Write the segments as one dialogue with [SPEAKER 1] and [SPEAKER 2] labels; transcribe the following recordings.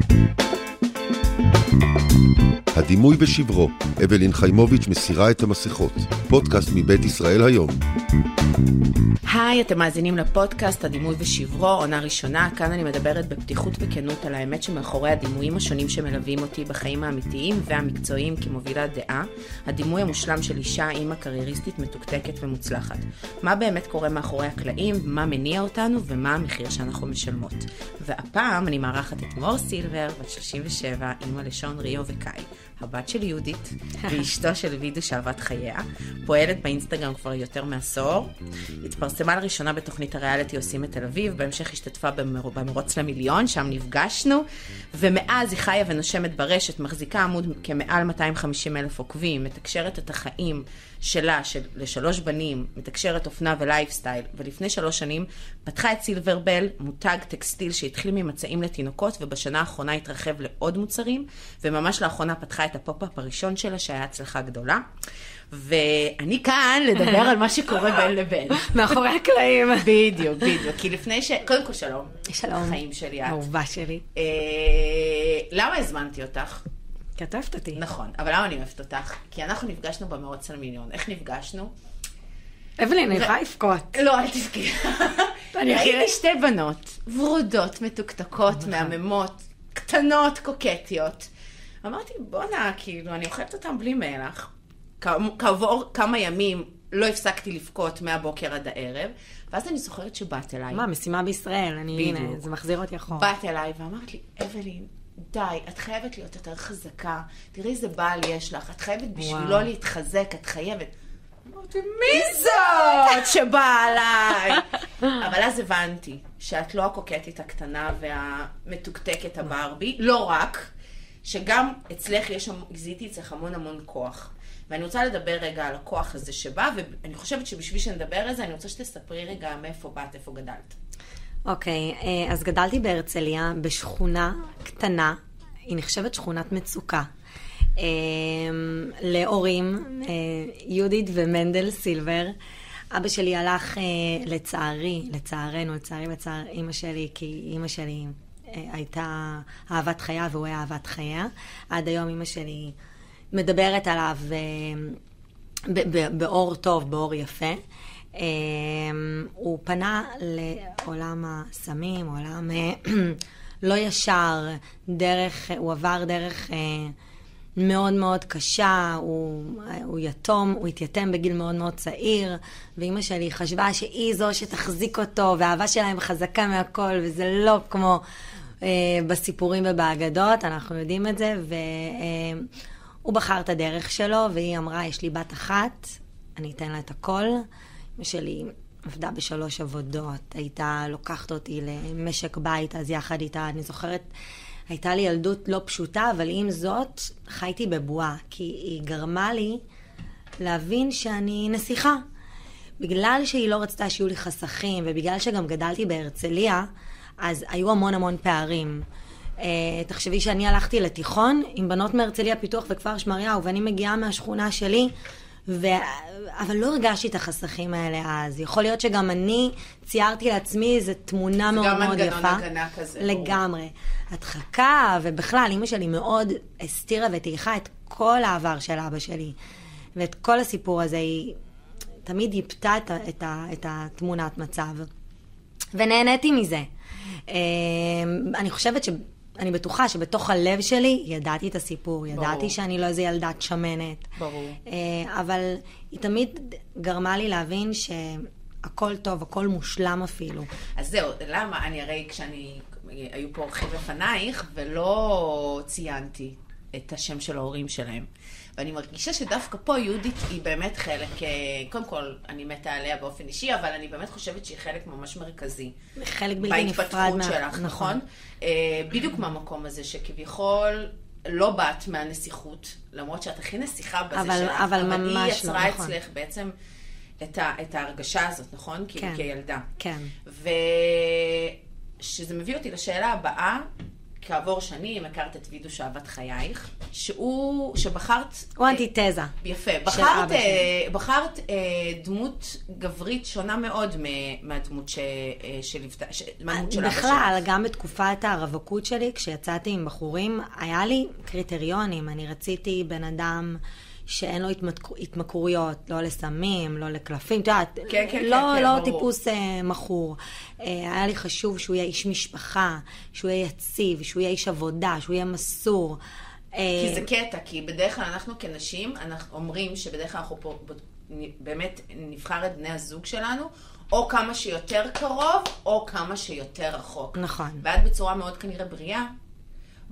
[SPEAKER 1] Thank you. הדימוי בשברו, אבלין חיימוביץ' מסירה את המסכות. פודקאסט מבית ישראל היום.
[SPEAKER 2] היי, אתם מאזינים לפודקאסט הדימוי ושברו, עונה ראשונה. כאן אני מדברת בפתיחות וכנות על האמת שמאחורי הדימויים השונים שמלווים אותי בחיים האמיתיים והמקצועיים כמובילת דעה. הדימוי המושלם של אישה, אימא קרייריסטית מתוקתקת ומוצלחת. מה באמת קורה מאחורי הקלעים, מה מניע אותנו ומה המחיר שאנחנו משלמות. והפעם אני מארחת את מור סילבר, בת 37, אימא לשון ריו וקאי. הבת של יהודית ואשתו של וידו שאהבת חייה, פועלת באינסטגרם כבר יותר מעשור. התפרסמה לראשונה בתוכנית הריאליטי עושים את תל אביב, בהמשך השתתפה במר... במרוץ למיליון, שם נפגשנו, ומאז היא חיה ונושמת ברשת, מחזיקה עמוד כמעל 250 אלף עוקבים, מתקשרת את החיים שלה, של... לשלוש בנים, מתקשרת אופנה ולייפסטייל, ולפני שלוש שנים פתחה את סילברבל, מותג טקסטיל שהתחיל ממצעים לתינוקות, ובשנה האחרונה התרחב לעוד מוצרים, וממש לאחרונה פתחה את הפופ-אפ הראשון שלה, שהיה הצלחה גדולה. ואני כאן לדבר על מה שקורה בין לבין.
[SPEAKER 3] מאחורי הקלעים.
[SPEAKER 2] בדיוק, בדיוק. כי לפני ש... קודם כל שלום.
[SPEAKER 3] שלום.
[SPEAKER 2] חיים שלי את.
[SPEAKER 3] אהובה שלי.
[SPEAKER 2] אה, למה הזמנתי אותך?
[SPEAKER 3] אוהבת אותי.
[SPEAKER 2] נכון, אבל למה אני אוהבת אותך? כי אנחנו נפגשנו במרוץ למיליון. איך נפגשנו?
[SPEAKER 3] אבלין, אני יכולה לבכות.
[SPEAKER 2] לא, אל תבכי. ראיתי שתי בנות, ורודות, מתוקתקות,
[SPEAKER 3] נכון.
[SPEAKER 2] מהממות, קטנות, קוקטיות. אמרתי, בואנה, כאילו, אני אוכלת אותן בלי מלח. כעבור כמה ימים לא הפסקתי לבכות מהבוקר עד הערב, ואז אני זוכרת שבאת אליי.
[SPEAKER 3] מה, משימה בישראל, אני, הנה. זה מחזיר אותי אחורה.
[SPEAKER 2] באת אליי ואמרת לי, אבלין, די, את חייבת להיות יותר חזקה. תראי איזה בעל יש לך, את חייבת בשבילו. להתחזק, את חייבת. אמרתי, מי זאת שבאה עליי? אבל אז הבנתי שאת לא הקוקטית הקטנה והמתוקתקת הברבי, לא רק, שגם אצלך יש, זיהיתי אצלך המון המון כוח. ואני רוצה לדבר רגע על הכוח הזה שבא, ואני חושבת שבשביל שנדבר על זה, אני רוצה שתספרי רגע מאיפה באת, איפה גדלת.
[SPEAKER 3] אוקיי, אה, אז גדלתי בהרצליה, בשכונה קטנה, היא נחשבת שכונת מצוקה. אה, להורים, אה, יהודית ומנדל סילבר. אבא שלי הלך, לצערי, לצערנו, לצערי בצער אימא שלי, כי אימא שלי הייתה אהבת חייה והוא היה אהבת חייה. עד היום אימא שלי מדברת עליו באור טוב, באור יפה. Um, הוא פנה לעולם הסמים, עולם אה, לא ישר, דרך, הוא עבר דרך uh, מאוד מאוד קשה, הוא, הוא יתום, הוא התייתם בגיל מאוד מאוד צעיר, ואימא שלי חשבה שהיא זו שתחזיק אותו, והאהבה שלהם חזקה מהכל, וזה לא כמו uh, בסיפורים ובאגדות, אנחנו יודעים את זה, והוא בחר את הדרך שלו, והיא אמרה, יש לי בת אחת, אני אתן לה את הכל. אמא שלי עבדה בשלוש עבודות, הייתה לוקחת אותי למשק בית, אז יחד איתה, אני זוכרת, הייתה לי ילדות לא פשוטה, אבל עם זאת, חייתי בבועה, כי היא גרמה לי להבין שאני נסיכה. בגלל שהיא לא רצתה שיהיו לי חסכים, ובגלל שגם גדלתי בהרצליה, אז היו המון המון פערים. Uh, תחשבי שאני הלכתי לתיכון עם בנות מהרצליה פיתוח וכפר שמריהו, ואני מגיעה מהשכונה שלי, ו... אבל לא הרגשתי את החסכים האלה אז. יכול להיות שגם אני ציירתי לעצמי איזו תמונה
[SPEAKER 2] זה
[SPEAKER 3] מאוד
[SPEAKER 2] גם
[SPEAKER 3] מאוד
[SPEAKER 2] מנגנון
[SPEAKER 3] יפה.
[SPEAKER 2] הגנה כזה.
[SPEAKER 3] לגמרי. הדחקה, ובכלל, אימא שלי מאוד הסתירה וטייחה את כל העבר של אבא שלי. ואת כל הסיפור הזה, היא תמיד ייפתה את, ה- את, ה- את התמונת מצב. ונהניתי מזה. אה, אני חושבת ש... אני בטוחה שבתוך הלב שלי ידעתי את הסיפור, ידעתי
[SPEAKER 2] ברור.
[SPEAKER 3] שאני לא איזה ילדת שמנת.
[SPEAKER 2] ברור.
[SPEAKER 3] אה, אבל היא תמיד גרמה לי להבין שהכל טוב, הכל מושלם אפילו.
[SPEAKER 2] אז זהו, למה? אני הרי כשאני, היו פה אורחים לפנייך, ולא ציינתי את השם של ההורים שלהם. ואני מרגישה שדווקא פה יהודית היא באמת חלק, אה, קודם כל, אני מתה עליה באופן אישי, אבל אני באמת חושבת שהיא חלק ממש מרכזי.
[SPEAKER 3] חלק בלתי נפרד מה-
[SPEAKER 2] שלך, נכון? אה, בדיוק מהמקום הזה שכביכול לא באת מהנסיכות, למרות שאת הכי נסיכה בזה
[SPEAKER 3] אבל-
[SPEAKER 2] שלך,
[SPEAKER 3] אבל
[SPEAKER 2] היא
[SPEAKER 3] ממש לא,
[SPEAKER 2] יצרה
[SPEAKER 3] נכון.
[SPEAKER 2] אצלך בעצם את, ה, את ההרגשה הזאת, נכון? כאילו
[SPEAKER 3] כן.
[SPEAKER 2] כילדה.
[SPEAKER 3] כן.
[SPEAKER 2] ושזה מביא אותי לשאלה הבאה, כעבור שנים הכרת את וידוש אהבת חייך, שהוא, שבחרת...
[SPEAKER 3] הוא אנטיתזה.
[SPEAKER 2] יפה. בחרת, אה, בחרת אה, דמות גברית שונה מאוד מהדמות ש- אה, של אבא שלך.
[SPEAKER 3] בכלל, גם בתקופת הרווקות שלי, כשיצאתי עם בחורים, היה לי קריטריונים. אני רציתי בן אדם שאין לו התמכרויות, לא לסמים, לא לקלפים, את יודעת,
[SPEAKER 2] כן, כן,
[SPEAKER 3] לא,
[SPEAKER 2] כן,
[SPEAKER 3] לא
[SPEAKER 2] ברור.
[SPEAKER 3] טיפוס אה, מכור. אה, היה לי חשוב שהוא יהיה איש משפחה, שהוא יהיה יציב, שהוא יהיה איש עבודה, שהוא יהיה מסור.
[SPEAKER 2] כי
[SPEAKER 3] אה,
[SPEAKER 2] זה קטע, כי בדרך כלל אנחנו כנשים, אנחנו אומרים שבדרך כלל אנחנו פה, באמת נבחר את בני הזוג שלנו, או כמה שיותר קרוב, או כמה שיותר רחוק.
[SPEAKER 3] נכון.
[SPEAKER 2] ואת בצורה מאוד כנראה בריאה,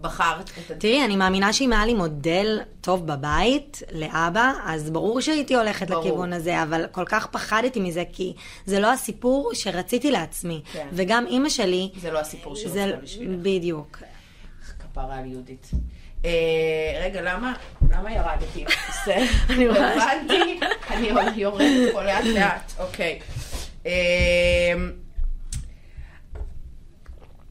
[SPEAKER 2] בחרת את.
[SPEAKER 3] תראי, אני מאמינה שאם היה לי מודל טוב בבית לאבא, אז ברור שהייתי הולכת
[SPEAKER 2] ברור.
[SPEAKER 3] לכיוון הזה, אבל כל כך פחדתי מזה, כי זה לא הסיפור שרציתי לעצמי.
[SPEAKER 2] כן.
[SPEAKER 3] וגם אימא שלי...
[SPEAKER 2] זה לא הסיפור שהיא
[SPEAKER 3] זה-
[SPEAKER 2] בשבילך.
[SPEAKER 3] בדיוק.
[SPEAKER 2] כפרה על יהודית. אה, רגע, למה? למה ירדתי?
[SPEAKER 3] אני
[SPEAKER 2] הבנתי, אני יורדת פה לאט לאט, אוקיי.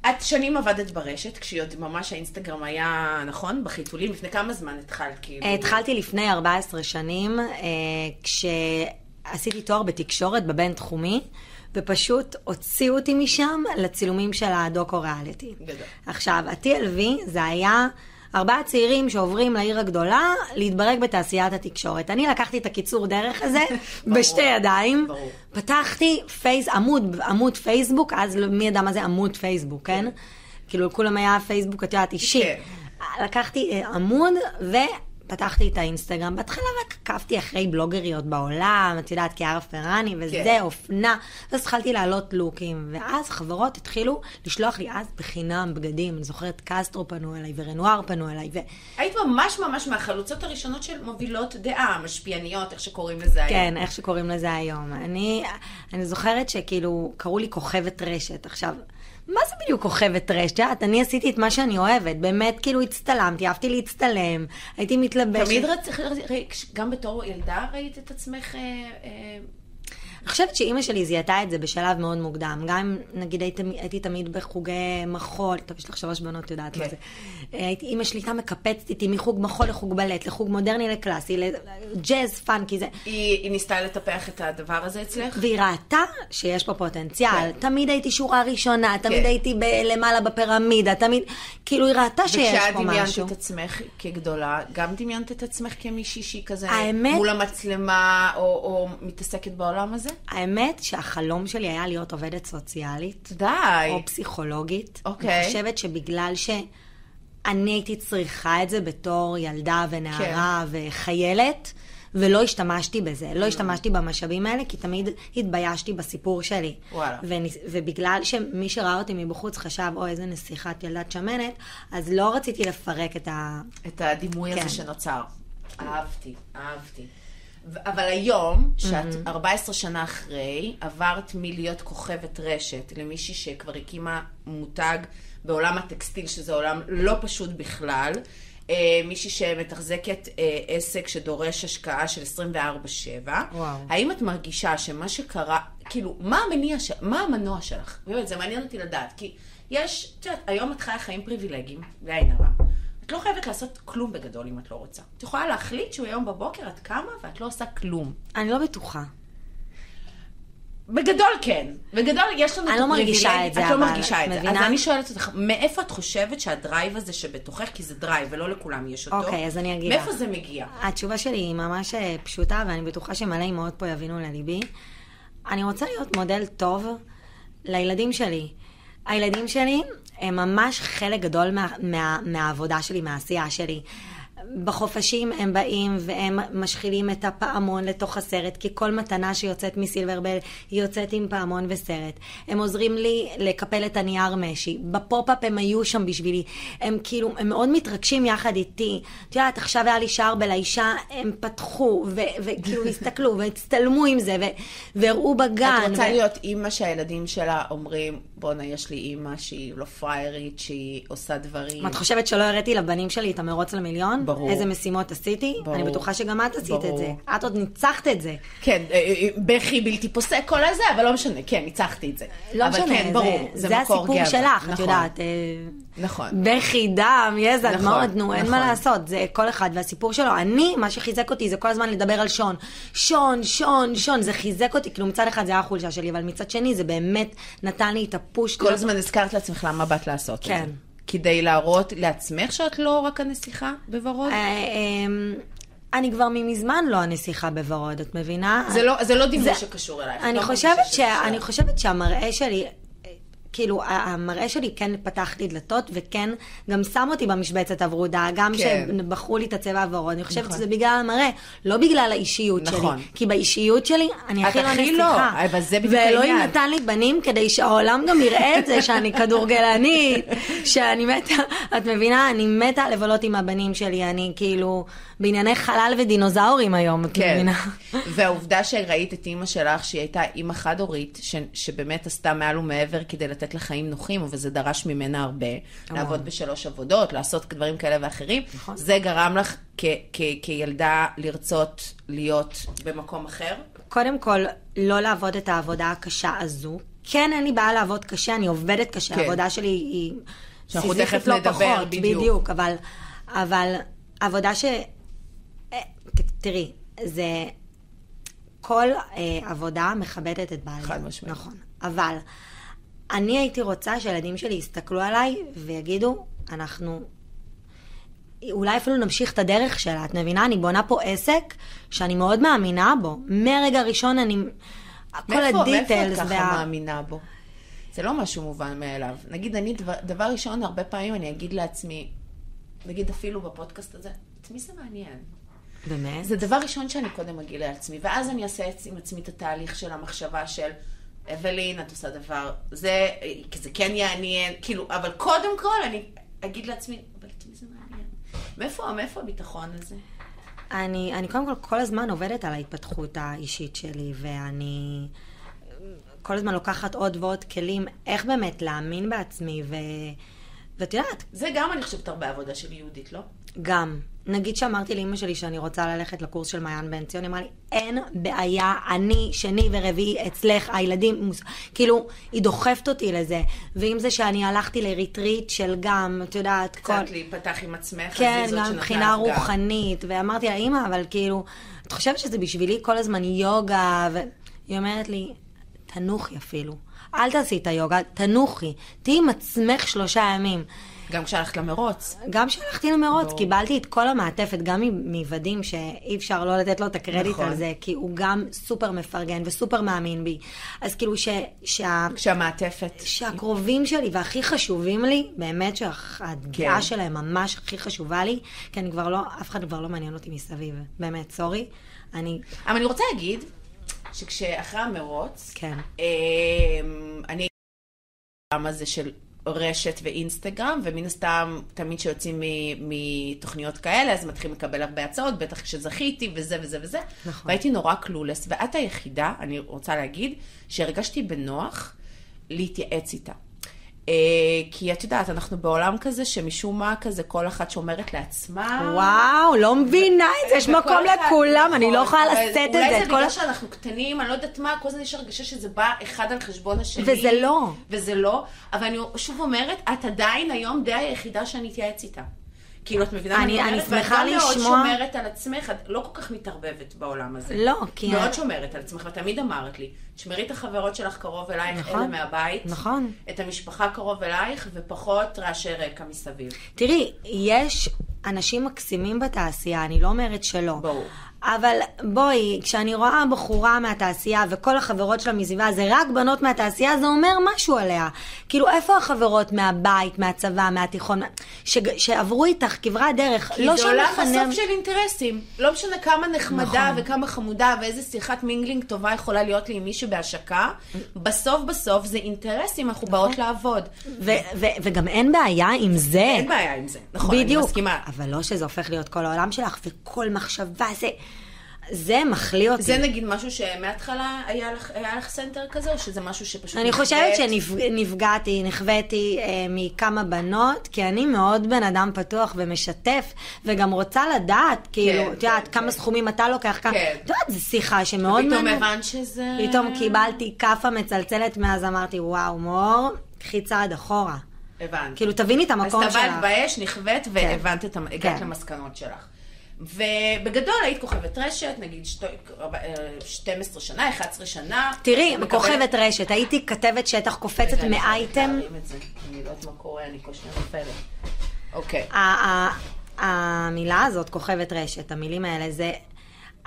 [SPEAKER 2] את שנים עבדת ברשת, כשעוד ממש האינסטגרם היה, נכון? בחיתולים, לפני כמה זמן התחלת? כאילו?
[SPEAKER 3] התחלתי לפני 14 שנים, אה, כשעשיתי תואר בתקשורת בבינתחומי, ופשוט הוציאו אותי משם לצילומים של הדוקו ריאליטי.
[SPEAKER 2] גדול.
[SPEAKER 3] עכשיו, ה-TLV זה היה ארבעה צעירים שעוברים לעיר הגדולה להתברג בתעשיית התקשורת. אני לקחתי את הקיצור דרך הזה בשתי ידיים.
[SPEAKER 2] ברור.
[SPEAKER 3] פתחתי פייס, עמוד, עמוד פייסבוק, אז מי ידע מה זה עמוד פייסבוק, כן? כאילו לכולם היה פייסבוק, את יודעת, אישי.
[SPEAKER 2] כן.
[SPEAKER 3] לקחתי אה, עמוד ופתחתי את האינסטגרם. בהתחלה רק עקבתי אחרי בלוגריות בעולם, את יודעת, קיארה פרני וזה,
[SPEAKER 2] כן.
[SPEAKER 3] אופנה. ואז התחלתי להעלות לוקים, ואז חברות התחילו לשלוח לי אז בחינם בגדים. אני זוכרת קסטרו פנו אליי ורנואר פנו אליי, ו...
[SPEAKER 2] היית ממש ממש מהחלוצות הראשונות של מובילות דעה, משפיעניות, איך שקוראים לזה היום.
[SPEAKER 3] כן, איך שקוראים לזה היום. אני, אני זוכרת שכאילו, קראו לי כוכבת רשת. עכשיו, מה זה בדיוק כוכבת רשת? את יודעת, אני עשיתי את מה שאני אוהבת. באמת, כאילו, הצטלמתי, אהבתי להצטלם, הייתי מתלבשת.
[SPEAKER 2] תמיד רצית, גם בתור ילדה ראית את עצמך... אה, אה,
[SPEAKER 3] אני חושבת שאימא שלי זיהתה את זה בשלב מאוד מוקדם. גם אם, נגיד, הייתי, הייתי תמיד בחוגי מחול, טוב, יש לך שלוש בנות, יודעת מה
[SPEAKER 2] כן.
[SPEAKER 3] זה. הייתי, אימא שלי הייתה מקפצת איתי מחוג מחול לחוג בלט, לחוג מודרני לקלאסי, לג'אז פאנקי, זה.
[SPEAKER 2] היא, היא ניסתה לטפח את הדבר הזה אצלך?
[SPEAKER 3] והיא ראתה שיש פה פוטנציאל.
[SPEAKER 2] כן.
[SPEAKER 3] תמיד הייתי שורה ראשונה, תמיד
[SPEAKER 2] כן.
[SPEAKER 3] הייתי ב- למעלה בפירמידה, תמיד, כאילו היא ראתה שיש
[SPEAKER 2] וכשאת
[SPEAKER 3] פה
[SPEAKER 2] דמיינת
[SPEAKER 3] משהו.
[SPEAKER 2] את עצמך כגדולה, גם דמיינת את עצמך כמישהי שהיא כזה
[SPEAKER 3] האמת-
[SPEAKER 2] מול המצלמה, או, או מתעסקת בעולם הזה?
[SPEAKER 3] האמת שהחלום שלי היה להיות עובדת סוציאלית.
[SPEAKER 2] די.
[SPEAKER 3] או פסיכולוגית.
[SPEAKER 2] אוקיי.
[SPEAKER 3] אני חושבת שבגלל שאני הייתי צריכה את זה בתור ילדה ונערה
[SPEAKER 2] כן.
[SPEAKER 3] וחיילת, ולא השתמשתי בזה, לא השתמשתי במשאבים האלה, כי תמיד התביישתי בסיפור שלי.
[SPEAKER 2] וואלה.
[SPEAKER 3] וניס- ובגלל שמי שראה אותי מבחוץ חשב, אוי, איזה נסיכת ילדת שמנת, אז לא רציתי לפרק את ה...
[SPEAKER 2] את הדימוי
[SPEAKER 3] כן.
[SPEAKER 2] הזה שנוצר. אהבתי, אהבתי. אבל היום, שאת 14 שנה אחרי, עברת מלהיות כוכבת רשת למישהי שכבר הקימה מותג בעולם הטקסטיל, שזה עולם לא פשוט בכלל. אה, מישהי שמתחזקת אה, עסק שדורש השקעה של 24-7.
[SPEAKER 3] וואו.
[SPEAKER 2] האם את מרגישה שמה שקרה, כאילו, מה המניע, ש... מה המנוע שלך? באמת, זה מעניין אותי לדעת, כי יש, את יודעת, היום את חיה חיים פריבילגיים, בלי עין הרע. את לא חייבת לעשות כלום בגדול אם את לא רוצה. את יכולה להחליט שהוא היום בבוקר את קמה ואת לא עושה כלום.
[SPEAKER 3] אני לא בטוחה.
[SPEAKER 2] בגדול כן. בגדול יש לנו
[SPEAKER 3] אני לא מרגישה את זה,
[SPEAKER 2] את לא
[SPEAKER 3] אבל
[SPEAKER 2] מרגישה
[SPEAKER 3] את
[SPEAKER 2] זה. אז אני שואלת אותך, מאיפה את חושבת שה drive הזה שבתוכך, כי זה drive ולא לכולם יש אותו,
[SPEAKER 3] אוקיי, אז אני אגיד
[SPEAKER 2] מאיפה. זה מגיע?
[SPEAKER 3] התשובה שלי היא ממש אה, פשוטה, ואני בטוחה שמלא אמהות פה יבינו לליבי. אני רוצה להיות מודל טוב לילדים שלי. הילדים שלי הם ממש חלק גדול מה, מה, מהעבודה שלי, מהעשייה שלי. בחופשים הם באים והם משחילים את הפעמון לתוך הסרט, כי כל מתנה שיוצאת מסילברבל היא יוצאת עם פעמון וסרט. הם עוזרים לי לקפל את הנייר משי. בפופ-אפ הם היו שם בשבילי. הם כאילו, הם מאוד מתרגשים יחד איתי. את יודעת, עכשיו היה לי שער בלאישה, הם פתחו, וכאילו הסתכלו, והצטלמו עם זה, והראו בגן.
[SPEAKER 2] את רוצה
[SPEAKER 3] ו-
[SPEAKER 2] להיות אימא שהילדים שלה אומרים, בואנה, יש לי אימא שהיא לא פריירית, שהיא עושה דברים.
[SPEAKER 3] את חושבת שלא הראיתי לבנים שלי את המרוץ למיליון?
[SPEAKER 2] ברור.
[SPEAKER 3] איזה משימות עשיתי.
[SPEAKER 2] ברור.
[SPEAKER 3] אני בטוחה שגם את עשית את
[SPEAKER 2] ברור.
[SPEAKER 3] זה. את עוד ניצחת את זה.
[SPEAKER 2] כן, אה, אה, בכי בלתי פוסק כל הזה, אבל לא משנה, כן, ניצחתי את זה.
[SPEAKER 3] לא משנה,
[SPEAKER 2] כן, ברור,
[SPEAKER 3] זה,
[SPEAKER 2] זה,
[SPEAKER 3] זה
[SPEAKER 2] מקור
[SPEAKER 3] הסיפור
[SPEAKER 2] גאווה.
[SPEAKER 3] שלך, את
[SPEAKER 2] נכון,
[SPEAKER 3] יודעת. אה,
[SPEAKER 2] נכון.
[SPEAKER 3] בכי, דם, יזע,
[SPEAKER 2] נכון,
[SPEAKER 3] דמעות, נו, אין מה
[SPEAKER 2] נכון.
[SPEAKER 3] לעשות, זה כל אחד והסיפור שלו. אני, מה שחיזק אותי זה כל הזמן לדבר על שון. שון, שון, שון, זה חיזק אותי, כאילו מצד אחד זה היה החולשה שלי, אבל מצד שני זה באמת נתן לי את הפוש.
[SPEAKER 2] כל הזמן הזכרת לעצמך למה באת לעשות את
[SPEAKER 3] כן.
[SPEAKER 2] זה. כדי להראות לעצמך שאת לא רק הנסיכה בוורוד?
[SPEAKER 3] אה, אמ, אני כבר מזמן לא הנסיכה בוורוד, את מבינה?
[SPEAKER 2] זה לא- לא דימוי שקשור אלייך.
[SPEAKER 3] אני
[SPEAKER 2] לא
[SPEAKER 3] חושבת. אני חושבת שהמראה שלי, כאילו, המראה שלי כן פתח לי דלתות, וכן גם שם אותי במשבצת הוורודה, גם
[SPEAKER 2] כן.
[SPEAKER 3] שבחרו לי את הצבע הוורוד. אני חושבת
[SPEAKER 2] נכון.
[SPEAKER 3] שזה בגלל המראה, לא בגלל האישיות
[SPEAKER 2] נכון.
[SPEAKER 3] שלי. כי באישיות שלי, אני
[SPEAKER 2] את
[SPEAKER 3] הכי לא
[SPEAKER 2] הכי לא,
[SPEAKER 3] נסיכה.
[SPEAKER 2] אבל זה בדיוק
[SPEAKER 3] ואלוהים
[SPEAKER 2] העניין.
[SPEAKER 3] נתן לי בנים כדי שהעולם גם יראה את זה, שאני כדורגלנית, שאני מתה, את מבינה? אני מתה לבלות עם הבנים שלי, אני כאילו בענייני חלל ודינוזאורים היום, את
[SPEAKER 2] כן.
[SPEAKER 3] מבינה?
[SPEAKER 2] והעובדה שראית את אימא שלך, שהיא הייתה אימא חד-הורית, ש- שבאמת עשתה מעל ומעבר כדי לתת לה חיים נוחים, וזה דרש ממנה הרבה, לעבוד בשלוש עבודות, לעשות דברים כאלה ואחרים,
[SPEAKER 3] נכון.
[SPEAKER 2] זה גרם לך כ- כ- כילדה לרצות להיות במקום אחר?
[SPEAKER 3] קודם כל, לא לעבוד את העבודה הקשה הזו. כן, אין לי בעיה לעבוד קשה, אני עובדת קשה,
[SPEAKER 2] כן.
[SPEAKER 3] העבודה שלי היא
[SPEAKER 2] שאנחנו תכף
[SPEAKER 3] לא
[SPEAKER 2] נדבר,
[SPEAKER 3] פחות,
[SPEAKER 2] בדיוק.
[SPEAKER 3] בדיוק, אבל, אבל עבודה ש... תראי, זה... כל אה, עבודה מכבדת את בעליה.
[SPEAKER 2] חד משמעית.
[SPEAKER 3] נכון. אבל אני הייתי רוצה שהילדים שלי יסתכלו עליי ויגידו, אנחנו אולי אפילו נמשיך את הדרך שלה, את מבינה? אני בונה פה עסק שאני מאוד מאמינה בו. מהרגע הראשון אני... כל
[SPEAKER 2] מאיפה-
[SPEAKER 3] הדיטלס
[SPEAKER 2] מאיפה את ככה מאמינה בו? זה לא משהו מובן מאליו. נגיד, אני, דבר, דבר ראשון, הרבה פעמים אני אגיד לעצמי, נגיד אפילו בפודקאסט הזה, את מי זה מעניין?
[SPEAKER 3] באמת?
[SPEAKER 2] זה דבר ראשון שאני קודם אגיד לעצמי, ואז אני אעשה עם עצמי את התהליך של המחשבה של, אבלין, את עושה דבר, זה, כי זה כן יעניין, כאילו, אבל קודם כל אני אגיד לעצמי, אבל את מי זה מעניין? מאיפה, מאיפה הביטחון הזה?
[SPEAKER 3] אני, אני קודם כל כל הזמן עובדת על ההתפתחות האישית שלי, ואני כל הזמן לוקחת עוד ועוד כלים איך באמת להאמין בעצמי, ו... ואת יודעת,
[SPEAKER 2] זה גם, אני חושבת, הרבה עבודה של יהודית, לא?
[SPEAKER 3] גם, נגיד שאמרתי לאימא שלי שאני רוצה ללכת לקורס של מעיין בן ציון, היא אמרה לי, אין בעיה, אני שני ורביעי אצלך, הילדים, מוס... כאילו, היא דוחפת אותי לזה. ועם זה שאני הלכתי לריטריט של גם, את יודעת, כל...
[SPEAKER 2] קצת להיפתח עם עצמך,
[SPEAKER 3] כן, גם מבחינה. רוחנית, ואמרתי לה, אימא, אבל כאילו, את חושבת שזה בשבילי כל הזמן יוגה, והיא אומרת לי, תנוחי אפילו. אל תעשי את היוגה, תנוחי. תהיי עם עצמך שלושה ימים.
[SPEAKER 2] גם כשהלכת למרוץ.
[SPEAKER 3] גם כשהלכתי למרוץ,
[SPEAKER 2] ברור.
[SPEAKER 3] קיבלתי את כל המעטפת, גם מוודים, שאי אפשר לא לתת לו את הקרדיט
[SPEAKER 2] נכון.
[SPEAKER 3] על זה, כי הוא גם סופר מפרגן וסופר מאמין בי. אז כאילו ש... שה...
[SPEAKER 2] כשהמעטפת.
[SPEAKER 3] שהקרובים שלי והכי חשובים לי, באמת שהדעה
[SPEAKER 2] כן.
[SPEAKER 3] שלהם ממש הכי חשובה לי, כי אני כבר לא, אף אחד כבר לא מעניין אותי מסביב. באמת, סורי. אני,
[SPEAKER 2] אבל אני רוצה להגיד, שכשאחרי המרוץ,
[SPEAKER 3] כן.
[SPEAKER 2] אמ, אני העולם הזה של רשת ואינסטגרם, ומן הסתם, תמיד כשיוצאים מתוכניות כאלה, אז מתחילים לקבל הרבה הצעות, בטח כשזכיתי, וזה וזה וזה.
[SPEAKER 3] נכון.
[SPEAKER 2] והייתי נורא קלולס, ואת היחידה, אני רוצה להגיד, שהרגשתי בנוח להתייעץ איתה. אה, כי את יודעת, אנחנו בעולם כזה שמשום מה כזה כל אחת שומרת לעצמה.
[SPEAKER 3] וואו, לא מבינה את זה, יש מקום לכולם, אני לא
[SPEAKER 2] נכון,
[SPEAKER 3] יכולה לשאת את זה.
[SPEAKER 2] אולי זה בגלל שאנחנו קטנים, אני לא יודעת מה, כל הזמן יש הרגשה שזה בא אחד על חשבון השני.
[SPEAKER 3] וזה לא.
[SPEAKER 2] וזה לא, אבל אני שוב אומרת, את עדיין היום די היחידה שאני אתייעץ איתה. כאילו, את מבינה מה
[SPEAKER 3] אני-
[SPEAKER 2] אני
[SPEAKER 3] אני
[SPEAKER 2] אומרת? ואת
[SPEAKER 3] שמחה
[SPEAKER 2] גם מאוד
[SPEAKER 3] לשמוע-
[SPEAKER 2] שומרת על עצמך, את לא כל כך מתערבבת בעולם הזה.
[SPEAKER 3] לא, כי-
[SPEAKER 2] מאוד שומרת על עצמך, ותמיד אמרת לי, תשמרי את החברות שלך קרוב אלייך,
[SPEAKER 3] נכון,
[SPEAKER 2] אלה מהבית.
[SPEAKER 3] נכון.
[SPEAKER 2] את המשפחה קרוב אלייך, ופחות רעשי רקע מסביב.
[SPEAKER 3] תראי, יש אנשים מקסימים בתעשייה, אני לא אומרת שלא.
[SPEAKER 2] ברור.
[SPEAKER 3] אבל בואי, כשאני רואה בחורה מהתעשייה וכל החברות שלה מסביבה זה רק בנות מהתעשייה, זה אומר משהו עליה. כאילו, איפה החברות מהבית, מהצבא, מהתיכון, ש... שעברו איתך כברת דרך?
[SPEAKER 2] כי
[SPEAKER 3] לא
[SPEAKER 2] זה עולם
[SPEAKER 3] מחנה-
[SPEAKER 2] בסוף של אינטרסים. לא משנה כמה נחמדה
[SPEAKER 3] נכון.
[SPEAKER 2] וכמה חמודה ואיזה שיחת mingling טובה יכולה להיות לי עם מישהו בהשקה, בסוף בסוף זה אינטרסים, אנחנו באות לעבוד.
[SPEAKER 3] ו- ו- וגם אין בעיה עם זה.
[SPEAKER 2] אין בעיה עם זה, נכון, אני
[SPEAKER 3] בדיוק.
[SPEAKER 2] מסכימה.
[SPEAKER 3] אבל לא שזה הופך להיות כל העולם שלך, וכל מחשבה זה... זה מחליא אותי.
[SPEAKER 2] זה נגיד משהו שמההתחלה היה לך, היה לך center כזה, או שזה משהו שפשוט...
[SPEAKER 3] אני חושבת
[SPEAKER 2] נכווית?
[SPEAKER 3] שנפגעתי, נכוויתי אה, מכמה בנות, כי אני מאוד בן אדם פתוח ומשתף, וגם רוצה לדעת, כאילו, את יודעת,
[SPEAKER 2] כן,
[SPEAKER 3] כמה
[SPEAKER 2] כן.
[SPEAKER 3] סכומים אתה לוקח, כמה...
[SPEAKER 2] כן.
[SPEAKER 3] את יודעת, זו שיחה שמאוד...
[SPEAKER 2] פתאום
[SPEAKER 3] מעניין.
[SPEAKER 2] הבנת שזה...
[SPEAKER 3] פתאום קיבלתי כאפה מצלצלת מאז, אמרתי, וואו, מור, קחי צעד אחורה.
[SPEAKER 2] הבנתי.
[SPEAKER 3] כאילו, תביני את המקום
[SPEAKER 2] אז טבעת
[SPEAKER 3] שלך.
[SPEAKER 2] באש, נכווית, והבנת את, המ- הגעת
[SPEAKER 3] כן.
[SPEAKER 2] למסקנות שלך. ובגדול היית כוכבת רשת, נגיד שת- אה, 12 שנה, 11 שנה.
[SPEAKER 3] תראי,
[SPEAKER 2] מקבלת-
[SPEAKER 3] כוכבת רשת, הייתי כתבת שטח קופצת מאייטם.
[SPEAKER 2] אני לא יודעת מה קורה, אני כל שניה נופלת. אוקיי.
[SPEAKER 3] המילה הזאת, כוכבת רשת, המילים האלה, זה...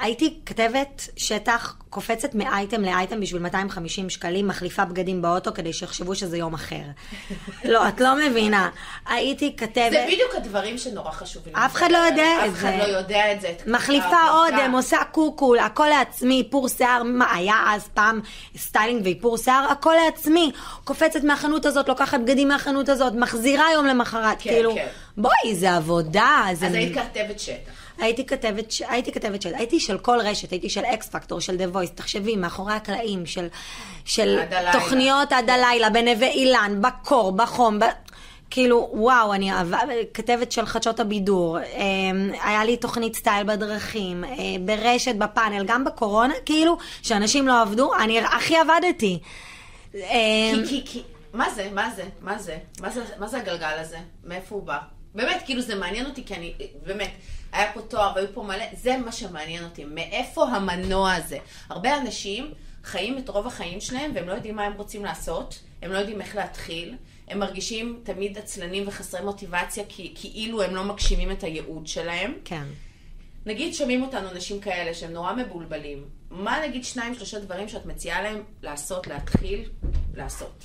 [SPEAKER 3] הייתי כתבת שטח, קופצת מאייטם לאייטם בשביל 250 שקלים, מחליפה בגדים באוטו כדי שיחשבו שזה יום אחר. לא, את לא מבינה. הייתי כתבת...
[SPEAKER 2] זה בדיוק הדברים שנורא חשובים.
[SPEAKER 3] אף אחד לא יודע את
[SPEAKER 2] אף אחד
[SPEAKER 3] זה.
[SPEAKER 2] לא יודע את זה.
[SPEAKER 3] מחליפה. אודם, עושה הכל, הכל לעצמי, איפור שיער, מה היה אז פעם styling ואיפור שיער, הכל לעצמי. קופצת מהחנות הזאת, לוקחת בגדים מהחנות הזאת, מחזירה יום למחרת,
[SPEAKER 2] כן,
[SPEAKER 3] כאילו,
[SPEAKER 2] כן.
[SPEAKER 3] בואי, זה עבודה, זה...
[SPEAKER 2] אז היית כתבת שטח.
[SPEAKER 3] הייתי כתבת, הייתי כתבת של, הייתי של כל רשת, הייתי של X Factor, של The Voice, תחשבי, מאחורי הקלעים, של, של
[SPEAKER 2] עד.
[SPEAKER 3] תוכניות עד הלילה, בנווה אילן, בקור, בחום, ב... כאילו, וואו, אני אהבה, כתבת של חדשות הבידור, אה, היה לי תוכנית סטייל בדרכים, אה, ברשת, בפאנל, גם בקורונה, כאילו, שאנשים לא עבדו, אני הכי עבדתי.
[SPEAKER 2] כי, כי, כי, מה זה? מה זה? מה זה? מה זה, מה זה הגלגל הזה? מאיפה הוא בא? באמת, כאילו זה מעניין אותי, כי אני, באמת, היה פה תואר והיו פה מלא, זה מה שמעניין אותי, מאיפה המנוע הזה? הרבה אנשים חיים את רוב החיים שלהם והם לא יודעים מה הם רוצים לעשות, הם לא יודעים איך להתחיל, הם מרגישים תמיד עצלנים וחסרי מוטיבציה כי כאילו הם לא מגשימים את הייעוד שלהם.
[SPEAKER 3] כן.
[SPEAKER 2] נגיד שומעים אותנו אנשים כאלה שהם נורא מבולבלים, מה נגיד שניים שלושה דברים שאת מציעה להם לעשות, להתחיל לעשות?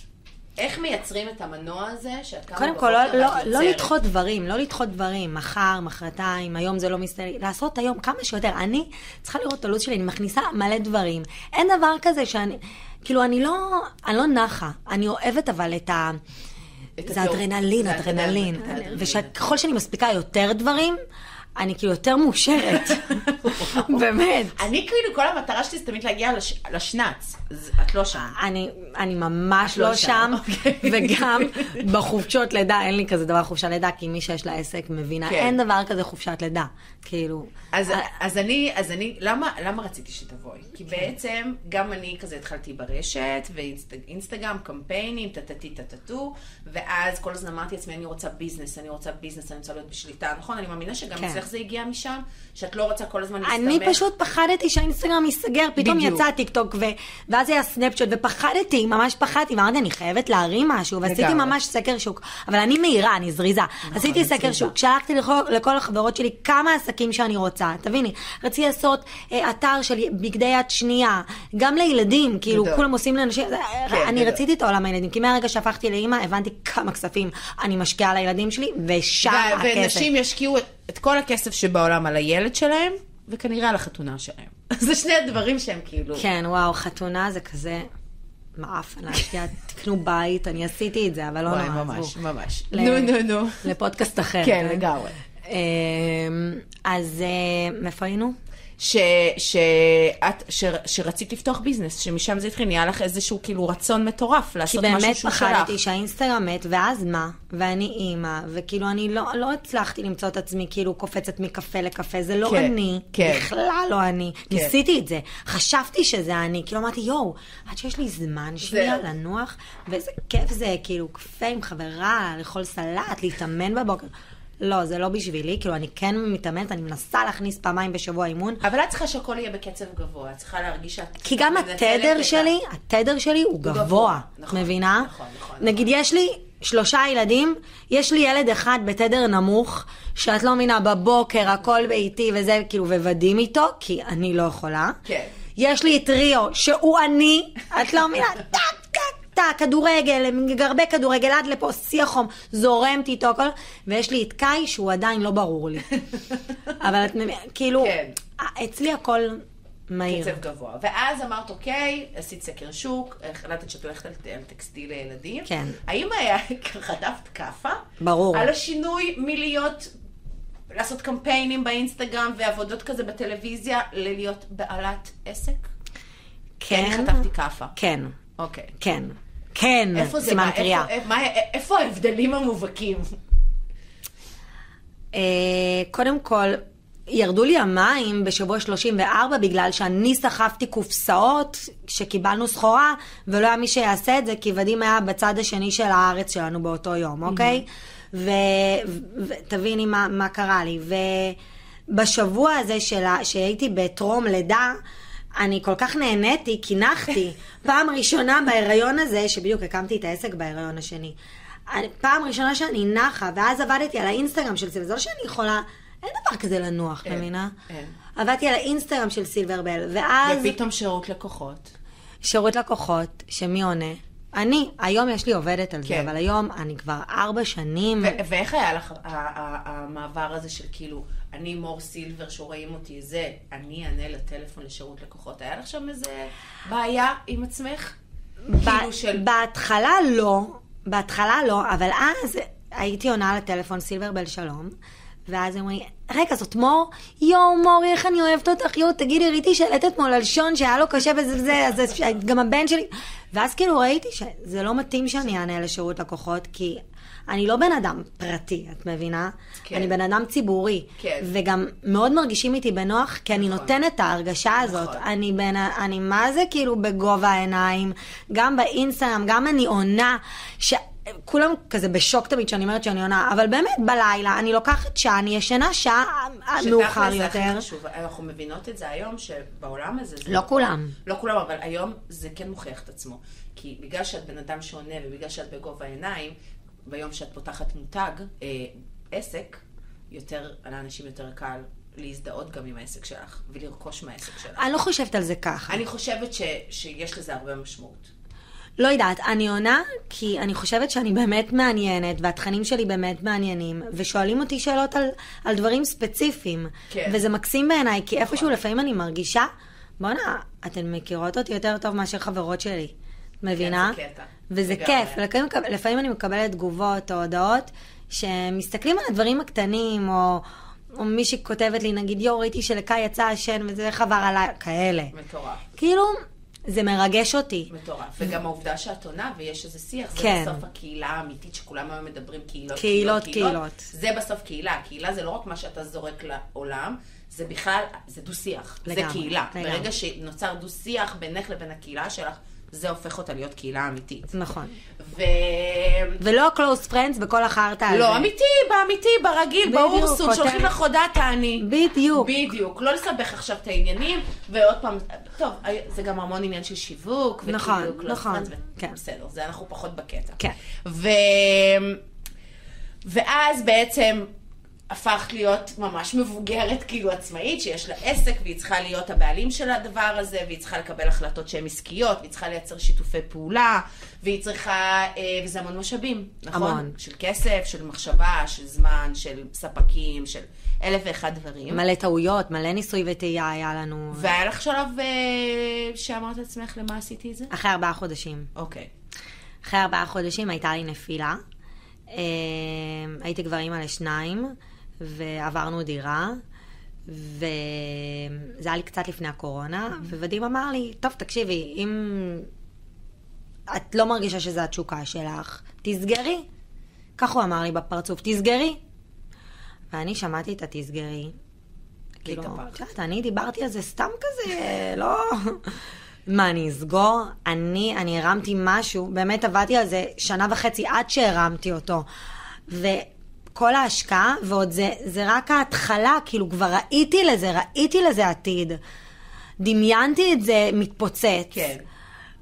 [SPEAKER 2] איך מייצרים את המנוע הזה שאת קמה
[SPEAKER 3] קודם כל, לא, לא, לא? לדחות דברים, לא לדחות דברים, מחר, מחרתיים, היום זה לא מסתדר, לעשות היום כמה שיותר. אני צריכה לראות את הלו"ז שלי, אני מכניסה מלא דברים. אין דבר כזה שאני, כאילו, אני לא, אני לא נחה, אני אוהבת אבל את ה...
[SPEAKER 2] את
[SPEAKER 3] זה
[SPEAKER 2] התיאור-
[SPEAKER 3] אדרנלין,
[SPEAKER 2] זה
[SPEAKER 3] אדרנלין.
[SPEAKER 2] אדרנלין.
[SPEAKER 3] וככל שאני מספיקה יותר דברים, אני כאילו יותר מאושרת. באמת.
[SPEAKER 2] אני כאילו, כל המטרה שלי זה תמיד להגיע לש... לשנץ. אז את לא שם.
[SPEAKER 3] אני, אני ממש
[SPEAKER 2] לא
[SPEAKER 3] לא
[SPEAKER 2] שם,
[SPEAKER 3] שם,
[SPEAKER 2] אוקיי.
[SPEAKER 3] וגם בחופשות לידה, אין לי כזה דבר חופשת לידה, כי מי שיש לה עסק מבינה,
[SPEAKER 2] כן.
[SPEAKER 3] אין דבר כזה חופשת לידה. כאילו,
[SPEAKER 2] אז,
[SPEAKER 3] אה,
[SPEAKER 2] אז אני, אז אני, למה, למה רציתי שתבואי? כי בעצם גם אני כזה התחלתי ברשת, ואינסטגרם, קמפיינים, טטטי טטטו, ואז כל הזמן אמרתי לעצמי, אני רוצה business, אני רוצה business, אני רוצה להיות בשליטה, נכון? אני מאמינה שגם
[SPEAKER 3] כן.
[SPEAKER 2] אצלך זה הגיע משם, שאת לא רוצה כל הזמן להסתמך.
[SPEAKER 3] אני פשוט פחדתי שהאינסטגרם ייסגר, פתאום
[SPEAKER 2] בדיוק.
[SPEAKER 3] יצא טיקטוק, ו... ואז היה סנאפצ'אט, ופחדתי, ממש פחדתי, ואמרתי, אני חייבת להרים משהו, ועשיתי
[SPEAKER 2] לגמרי.
[SPEAKER 3] ממש סקר שוק. אבל אני מהירה, אני זריזה. עשיתי
[SPEAKER 2] אני
[SPEAKER 3] סקר. שוק, שלחתי לכל, לכל החברות שלי כמה עסקים שאני רוצה, תביני, רציתי לעשות אה, אתר של בגדי יד שנייה, גם לילדים, כאילו,
[SPEAKER 2] גדול.
[SPEAKER 3] כולם עושים לאנשים,
[SPEAKER 2] כן,
[SPEAKER 3] אני
[SPEAKER 2] גדול.
[SPEAKER 3] רציתי את העולם הילדים, כי מהרגע שהפכתי לאימא, הבנתי כמה כספים אני משקיעה לילדים שלי, ושם
[SPEAKER 2] ו-
[SPEAKER 3] הכסף.
[SPEAKER 2] ונשים ישקיעו את, כל הכסף שבעולם על הילד שלהם, וכנראה על החתונה שלהם. זה שני הדברים שהם כאילו...
[SPEAKER 3] כן, וואו, חתונה זה כזה מעפן, להשקיע, תקנו בית, אני עשיתי את זה, אבל לא נורא,
[SPEAKER 2] ממש,
[SPEAKER 3] עזבו.
[SPEAKER 2] ממש.
[SPEAKER 3] ל-
[SPEAKER 2] נו, נו, נו.
[SPEAKER 3] לפודקאסט אחר.
[SPEAKER 2] כן, לגמרי.
[SPEAKER 3] אמ, אז אה, מאיפה היינו?
[SPEAKER 2] ש, שאת, ש, שרצית לפתוח ביזנס, שמשם זה התחיל, נהיה לך איזשהו כאילו רצון מטורף
[SPEAKER 3] כי
[SPEAKER 2] לעשות משהו
[SPEAKER 3] באמת
[SPEAKER 2] שהוא שלך.
[SPEAKER 3] פחדתי שהאינסטגרם מת, ואז מה? ואני אימא, וכאילו אני לא, לא הצלחתי למצוא את עצמי כאילו קופצת מקפה לקפה, זה לא
[SPEAKER 2] כן,
[SPEAKER 3] אני,
[SPEAKER 2] כן.
[SPEAKER 3] בכלל לא אני.
[SPEAKER 2] כן.
[SPEAKER 3] ניסיתי את זה, חשבתי שזה אני, כאילו אמרתי, יואו, עד שיש לי זמן שנייה
[SPEAKER 2] זהו.
[SPEAKER 3] לנוח, ואיזה כיף זה, כאילו, קפה עם חברה, לאכול סלט, להתאמן בבוקר. לא, זה לא בשבילי, כאילו, אני כן מתאמנת, אני מנסה להכניס פעמיים בשבוע אימון,
[SPEAKER 2] אבל את צריכה שהכל יהיה בקצב גבוה, את צריכה להרגיש שאת...
[SPEAKER 3] כי גם התדר שלי, התדר שלי הוא
[SPEAKER 2] גבוה.
[SPEAKER 3] גבוה,
[SPEAKER 2] נכון,
[SPEAKER 3] מבינה?
[SPEAKER 2] נכון, נכון,
[SPEAKER 3] נגיד, יש לי שלושה ילדים, יש לי ילד אחד בתדר נמוך, שאת לא מבינה, בבוקר הכל ביתי וזה, כאילו, ווודים איתו, כי אני לא יכולה.
[SPEAKER 2] כן.
[SPEAKER 3] יש לי את ריו, שהוא אני, את לא מבינה, טק, טק, כדורגל, גרבי כדורגל עד לפה, שיא החום, זורמת איתו הכל, ויש לי את קאי, שהוא עדיין לא ברור לי. אבל את מבינה, כאילו,
[SPEAKER 2] כן.
[SPEAKER 3] אצלי הכל מהיר.
[SPEAKER 2] קצב גבוה. ואז אמרת, אוקיי, עשית סקר שוק, החלטת שאת הולכת על על טקסטיל לילדים.
[SPEAKER 3] כן.
[SPEAKER 2] האם היה, חטפת כאפה?
[SPEAKER 3] ברור.
[SPEAKER 2] על השינוי מלהיות לעשות קמפיינים באינסטגרם ועבודות כזה בטלוויזיה ללהיות בעלת עסק? כן. אני חטפתי כאפה.
[SPEAKER 3] כן.
[SPEAKER 2] אוקיי.
[SPEAKER 3] כן. כן,
[SPEAKER 2] איפה זה
[SPEAKER 3] סימן? קריאה.
[SPEAKER 2] איפה- ההבדלים המובהקים?
[SPEAKER 3] אה, קודם כל, ירדו לי המים בשבוע 34 בגלל שאני סחבתי קופסאות שקיבלנו סחורה, ולא היה מי שיעשה את זה, כי ודים היה בצד השני של הארץ שלנו באותו יום, אוקיי? ותביני מה, מה קרה לי. ובשבוע הזה שהייתי בטרום לידה, אני כל כך נהניתי, קינחתי. פעם ראשונה בהיריון הזה, שבדיוק הקמתי את העסק בהיריון השני. פעם ראשונה שאני נחה, ואז עבדתי על האינסטגרם של סילבר. זה לא שאני יכולה, אין דבר כזה לנוח,
[SPEAKER 2] אין,
[SPEAKER 3] מבינה? עבדתי על האינסטגרם של סילברבל, ואז
[SPEAKER 2] ופתאום שירות לקוחות.
[SPEAKER 3] שירות לקוחות, שמי עונה? אני, היום יש לי עובדת על זה,
[SPEAKER 2] כן.
[SPEAKER 3] אבל היום אני כבר ארבע שנים.
[SPEAKER 2] ו- ואיך היה לך המעבר הזה של כאילו, אני מור סילבר שרואים אותי, זה, אני אענה לטלפון לשירות לקוחות. היה לך שם איזה בעיה עם עצמך? כאילו של...
[SPEAKER 3] בהתחלה לא, בהתחלה לא, אבל אז הייתי עונה לטלפון סילברבל שלום, ואז הם אומרים, רגע, זאת מור? יואו, מורי, איך אני אוהבת אותך, יואו, תגידי, ראיתי שהעלית אתמול על שון שהיה לו קשה וזה וזה, אז גם הבן שלי... ואז כאילו ראיתי שזה לא מתאים שאני אענה לשירות לקוחות, כי אני לא בן אדם פרטי, את מבינה?
[SPEAKER 2] כן.
[SPEAKER 3] אני בן אדם ציבורי.
[SPEAKER 2] כן.
[SPEAKER 3] וגם מאוד מרגישים איתי בנוח, כי אני
[SPEAKER 2] נכון.
[SPEAKER 3] נותנת את ההרגשה הזאת.
[SPEAKER 2] נכון.
[SPEAKER 3] אני בין, ה- אני מה זה כאילו בגובה העיניים, גם באינסטגרם, גם אני עונה, שכולם כזה בשוק תמיד שאני אומרת שאני עונה, אבל באמת בלילה אני לוקחת שעה, אני ישנה שעה מאוחר
[SPEAKER 2] שתכל'ס זה הכי
[SPEAKER 3] יותר.
[SPEAKER 2] חשוב. אנחנו מבינות את זה היום, שבעולם הזה... זה
[SPEAKER 3] לא כולם.
[SPEAKER 2] לא כולם, אבל היום זה כן מוכיח את עצמו. כי בגלל שאת בן אדם שעונה ובגלל שאת בגובה העיניים, ביום שאת פותחת מותג, אה, עסק, יותר, לאנשים יותר קל להזדהות גם עם העסק שלך ולרכוש מהעסק שלך.
[SPEAKER 3] אני לא חושבת על זה ככה.
[SPEAKER 2] אני חושבת ש, שיש לזה הרבה משמעות.
[SPEAKER 3] לא יודעת, אני עונה כי אני חושבת שאני באמת מעניינת, והתכנים שלי באמת מעניינים, ושואלים אותי שאלות על, על דברים ספציפיים.
[SPEAKER 2] כן.
[SPEAKER 3] וזה מקסים בעיניי, כי איפשהו
[SPEAKER 2] נכון.
[SPEAKER 3] לפעמים אני מרגישה, בואנה, אתן מכירות אותי יותר טוב מאשר חברות שלי. מבינה?
[SPEAKER 2] זה קטע.
[SPEAKER 3] וזה. כיף. לפעמים, לפעמים אני מקבלת תגובות או הודעות שמסתכלים על הדברים הקטנים, או, או מישהי כותבת לי, נגיד, יואו, ראיתי שלקאי יצא השן וזה חבר עליי, כאלה.
[SPEAKER 2] מטורף.
[SPEAKER 3] כאילו, זה מרגש אותי.
[SPEAKER 2] מטורף. וגם העובדה שאת עונה ויש איזה שיח, זה
[SPEAKER 3] כן.
[SPEAKER 2] בסוף הקהילה האמיתית שכולם היום מדברים קהילות,
[SPEAKER 3] קהילות, קהילות.
[SPEAKER 2] זה בסוף קהילה. קהילה זה לא רק מה שאתה זורק לעולם, זה בכלל, זה דו-שיח. זה
[SPEAKER 3] לגמרי,
[SPEAKER 2] קהילה.
[SPEAKER 3] לגמרי.
[SPEAKER 2] ברגע שנוצר דו-שיח בינך לבין הקהילה שלך, זה הופך אותה להיות קהילה אמיתית.
[SPEAKER 3] נכון.
[SPEAKER 2] ו...
[SPEAKER 3] ולא close friends בכל החרטא הזה.
[SPEAKER 2] לא, אמיתי, באמיתי, ברגיל, באורסות. שולחים לך הודעה תעני.
[SPEAKER 3] בדיוק.
[SPEAKER 2] בדיוק, לא לסבך עכשיו את העניינים, ועוד פעם, טוב, זה גם המון עניין של שיווק,
[SPEAKER 3] נכון,
[SPEAKER 2] וכאילו, close
[SPEAKER 3] נכון,
[SPEAKER 2] friends, ו-
[SPEAKER 3] כן.
[SPEAKER 2] בסדר, זה אנחנו פחות בקטע.
[SPEAKER 3] כן.
[SPEAKER 2] ו... ואז בעצם הפכת להיות ממש מבוגרת, כאילו עצמאית, שיש לה עסק, והיא צריכה להיות הבעלים של הדבר הזה, והיא צריכה לקבל החלטות שהן עסקיות, והיא צריכה לייצר שיתופי פעולה, והיא צריכה, אה, וזה המון משאבים, נכון?
[SPEAKER 3] המון.
[SPEAKER 2] של כסף, של מחשבה, של זמן, של ספקים, של אלף ואחד דברים.
[SPEAKER 3] מלא טעויות, מלא ניסוי וטעייה היה לנו.
[SPEAKER 2] והיה לך שלב אה, שאמרת לעצמך למה עשיתי את זה?
[SPEAKER 3] אחרי ארבעה חודשים.
[SPEAKER 2] אוקיי.
[SPEAKER 3] אחרי ארבעה חודשים הייתה לי נפילה. אה, הייתי כבר אימא לשניים, ועברנו דירה, וזה היה לי קצת לפני הקורונה, וודים אמר לי, טוב, תקשיבי, אם את לא מרגישה שזו התשוקה שלך, תסגרי. כך הוא אמר לי בפרצוף, תסגרי. ואני שמעתי את התסגרי. כאילו. את יודעת, אני דיברתי על זה סתם כזה, לא... מה, אני אסגור? אני, אני הרמתי משהו, באמת עבדתי על זה שנה וחצי עד שהרמתי אותו. וכל ההשקעה, ועוד זה, זה רק ההתחלה, כאילו כבר ראיתי לזה, ראיתי לזה עתיד. דמיינתי את זה מתפוצץ.
[SPEAKER 2] כן.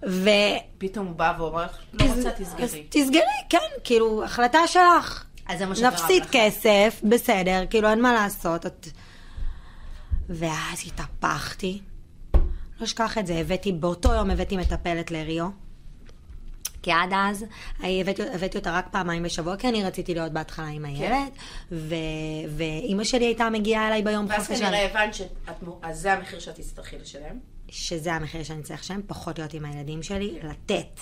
[SPEAKER 3] ו...
[SPEAKER 2] פתאום הוא בא ואומר לך, לא רוצה,
[SPEAKER 3] אז
[SPEAKER 2] תסגרי.
[SPEAKER 3] תסגרי, כן, כאילו, החלטה שלך.
[SPEAKER 2] אז זה מה
[SPEAKER 3] נפסיד
[SPEAKER 2] לך.
[SPEAKER 3] כסף, בסדר, כאילו, אין מה לעשות. את... ואז התהפכתי. לא אשכח את זה, הבאתי, באותו יום הבאתי מטפלת לריו. כי עד אז הבאתי, הבאתי אותה רק פעמיים בשבוע, כי אני רציתי להיות בהתחלה עם הילד, ו... ואימא שלי הייתה מגיעה אליי ביום
[SPEAKER 2] ואז
[SPEAKER 3] חופש.
[SPEAKER 2] כנראה הבנת שאת- זה המחיר שאת תצטרכי לשלם.
[SPEAKER 3] שזה המחיר שאני צריך לשלם, פחות להיות עם הילדים שלי, לתת